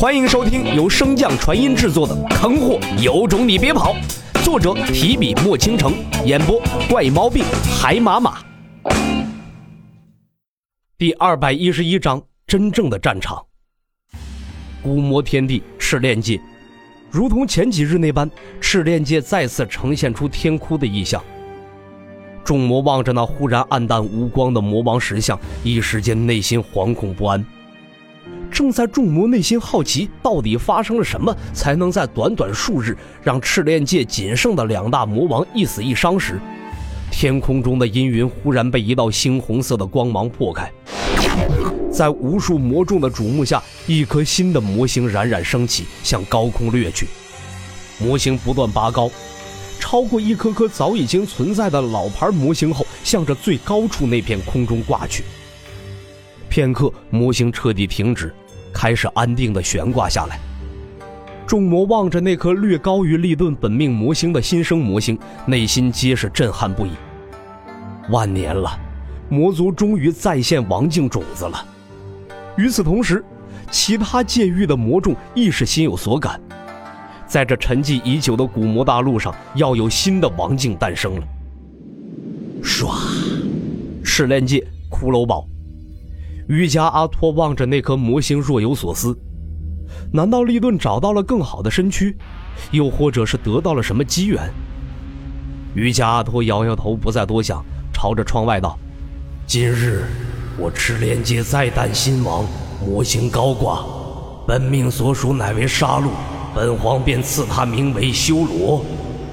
欢迎收听由升降传音制作的《坑货有种你别跑》，作者提笔墨倾城，演播怪毛病海马马。第二百一十一章：真正的战场。古魔天地赤炼界，如同前几日那般，赤炼界再次呈现出天哭的异象。众魔望着那忽然暗淡无光的魔王石像，一时间内心惶恐不安。正在众魔内心好奇，到底发生了什么，才能在短短数日让赤炼界仅剩的两大魔王一死一伤时，天空中的阴云忽然被一道猩红色的光芒破开，在无数魔众的瞩目下，一颗新的魔星冉冉升起，向高空掠去。魔星不断拔高，超过一颗颗早已经存在的老牌魔星后，向着最高处那片空中挂去。片刻，魔星彻底停止。开始安定的悬挂下来。众魔望着那颗略高于利顿本命魔星的新生魔星，内心皆是震撼不已。万年了，魔族终于再现王境种子了。与此同时，其他界域的魔众亦是心有所感，在这沉寂已久的古魔大陆上，要有新的王境诞生了。唰，赤炼界骷髅堡。瑜伽阿托望着那颗魔星，若有所思。难道利顿找到了更好的身躯，又或者是得到了什么机缘？瑜伽阿托摇摇头，不再多想，朝着窗外道：“今日我赤炼界再诞新王，魔星高挂，本命所属乃为杀戮，本皇便赐他名为修罗，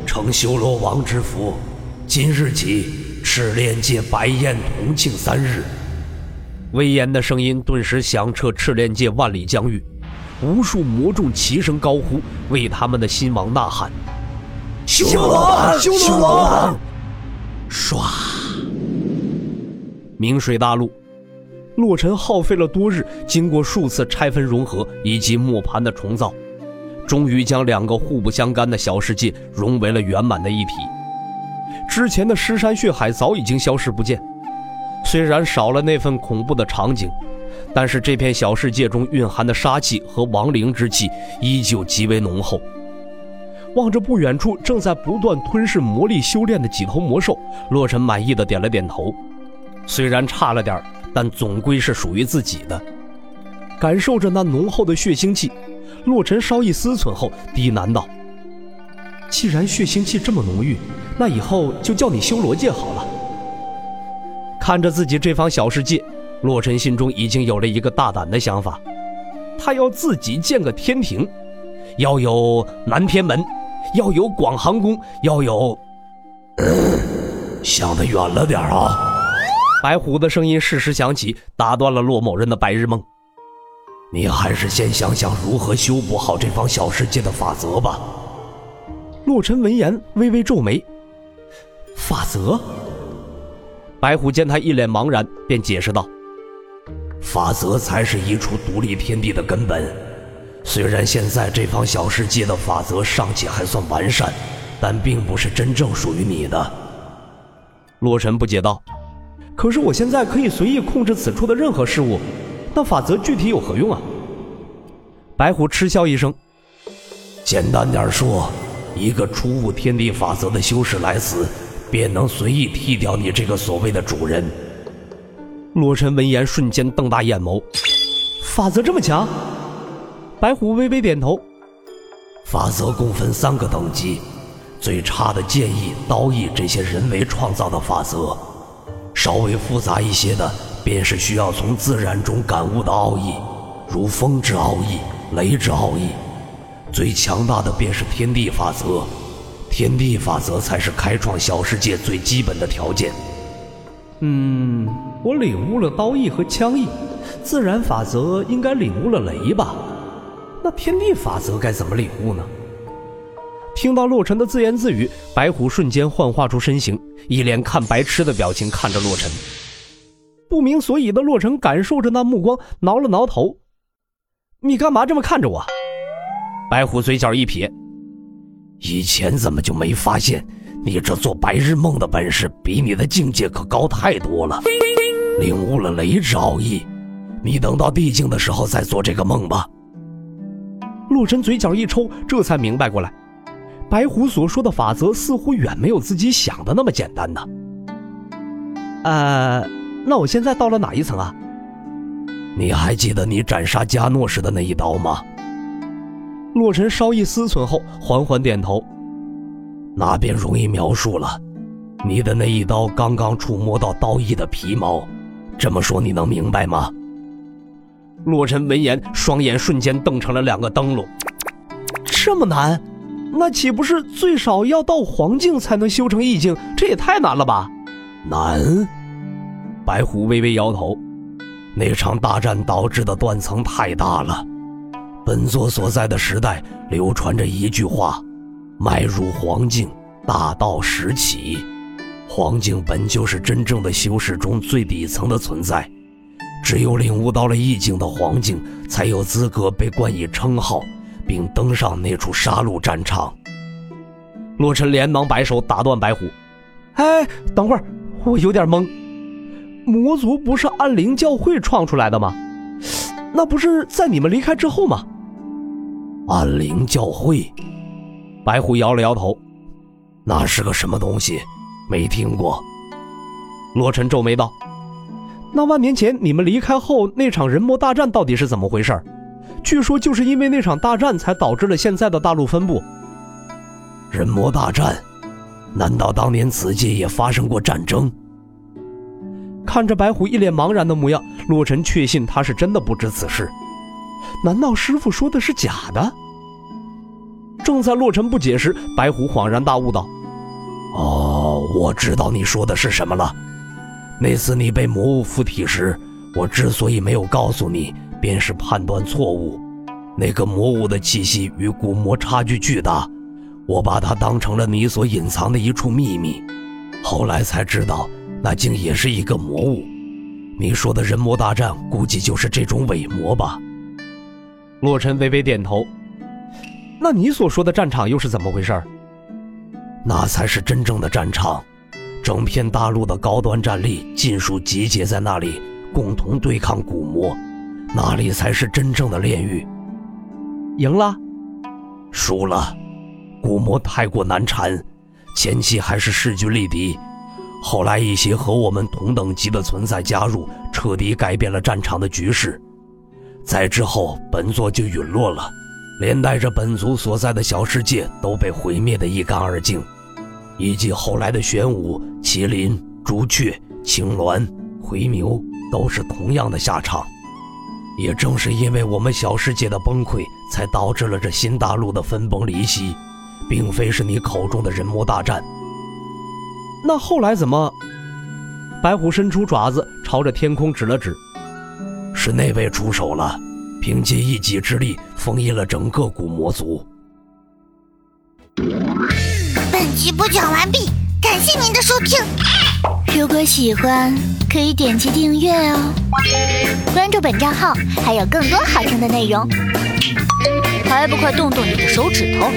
承修罗王之福。今日起，赤炼界白宴同庆三日。”威严的声音顿时响彻赤炼界万里疆域，无数魔众齐声高呼，为他们的新王呐喊：“修罗王，修罗王！”唰，明水大陆，洛尘耗费了多日，经过数次拆分融合以及磨盘的重造，终于将两个互不相干的小世界融为了圆满的一体。之前的尸山血海早已经消失不见。虽然少了那份恐怖的场景，但是这片小世界中蕴含的杀气和亡灵之气依旧极为浓厚。望着不远处正在不断吞噬魔力修炼的几头魔兽，洛尘满意的点了点头。虽然差了点，但总归是属于自己的。感受着那浓厚的血腥气，洛尘稍一思忖后低喃道：“既然血腥气这么浓郁，那以后就叫你修罗界好了。”看着自己这方小世界，洛尘心中已经有了一个大胆的想法，他要自己建个天庭，要有南天门，要有广寒宫，要有……想得远了点啊！白虎的声音适时响起，打断了洛某人的白日梦。你还是先想想如何修补好这方小世界的法则吧。洛尘闻言微微皱眉，法则。白虎见他一脸茫然，便解释道：“法则才是一处独立天地的根本。虽然现在这方小世界的法则尚且还算完善，但并不是真正属于你的。”洛尘不解道：“可是我现在可以随意控制此处的任何事物，那法则具体有何用啊？”白虎嗤笑一声：“简单点说，一个初悟天地法则的修士来此。”便能随意剃掉你这个所谓的主人。洛尘闻言，瞬间瞪大眼眸。法则这么强？白虎微微点头。法则共分三个等级，最差的剑意、刀意这些人为创造的法则，稍微复杂一些的，便是需要从自然中感悟的奥义，如风之奥义、雷之奥义。最强大的便是天地法则。天地法则才是开创小世界最基本的条件。嗯，我领悟了刀意和枪意，自然法则应该领悟了雷吧？那天地法则该怎么领悟呢？听到洛尘的自言自语，白虎瞬间幻化出身形，一脸看白痴的表情看着洛尘。不明所以的洛尘感受着那目光，挠了挠头：“你干嘛这么看着我？”白虎嘴角一撇。以前怎么就没发现，你这做白日梦的本事比你的境界可高太多了？领悟了雷之奥义，你等到地境的时候再做这个梦吧。洛尘嘴角一抽，这才明白过来，白虎所说的法则似乎远没有自己想的那么简单呢。呃，那我现在到了哪一层啊？你还记得你斩杀加诺时的那一刀吗？洛尘稍一思忖后，缓缓点头。那便容易描述了，你的那一刀刚刚触摸到刀翼的皮毛，这么说你能明白吗？洛尘闻言，双眼瞬间瞪成了两个灯笼。这么难？那岂不是最少要到黄境才能修成意境？这也太难了吧！难？白虎微微摇头。那场大战导致的断层太大了。本座所在的时代流传着一句话：“迈入黄境，大道始起。”黄境本就是真正的修士中最底层的存在，只有领悟到了意境的黄境，才有资格被冠以称号，并登上那处杀戮战场。洛尘连忙摆手打断白虎：“哎，等会儿，我有点懵。”魔族不是暗灵教会创出来的吗？那不是在你们离开之后吗？暗灵教会，白虎摇了摇头，那是个什么东西？没听过。洛尘皱眉道：“那万年前你们离开后那场人魔大战到底是怎么回事？据说就是因为那场大战才导致了现在的大陆分布。人魔大战？难道当年此界也发生过战争？”看着白虎一脸茫然的模样，洛尘确信他是真的不知此事。难道师傅说的是假的？正在洛尘不解时，白虎恍然大悟道：“哦，我知道你说的是什么了。那次你被魔物附体时，我之所以没有告诉你，便是判断错误。那个魔物的气息与古魔差距巨大，我把它当成了你所隐藏的一处秘密。后来才知道。”那竟也是一个魔物，你说的人魔大战估计就是这种伪魔吧？洛尘微微点头。那你所说的战场又是怎么回事？那才是真正的战场，整片大陆的高端战力尽数集结在那里，共同对抗古魔，那里才是真正的炼狱。赢了？输了。古魔太过难缠，前期还是势均力敌。后来，一些和我们同等级的存在加入，彻底改变了战场的局势。再之后，本座就陨落了，连带着本族所在的小世界都被毁灭得一干二净，以及后来的玄武、麒麟、朱雀、青鸾、回牛，都是同样的下场。也正是因为我们小世界的崩溃，才导致了这新大陆的分崩离析，并非是你口中的人魔大战。那后来怎么？白虎伸出爪子，朝着天空指了指：“是那位出手了，凭借一己之力封印了整个古魔族。”本集播讲完毕，感谢您的收听。如果喜欢，可以点击订阅哦，关注本账号还有更多好听的内容。还不快动动你的手指头！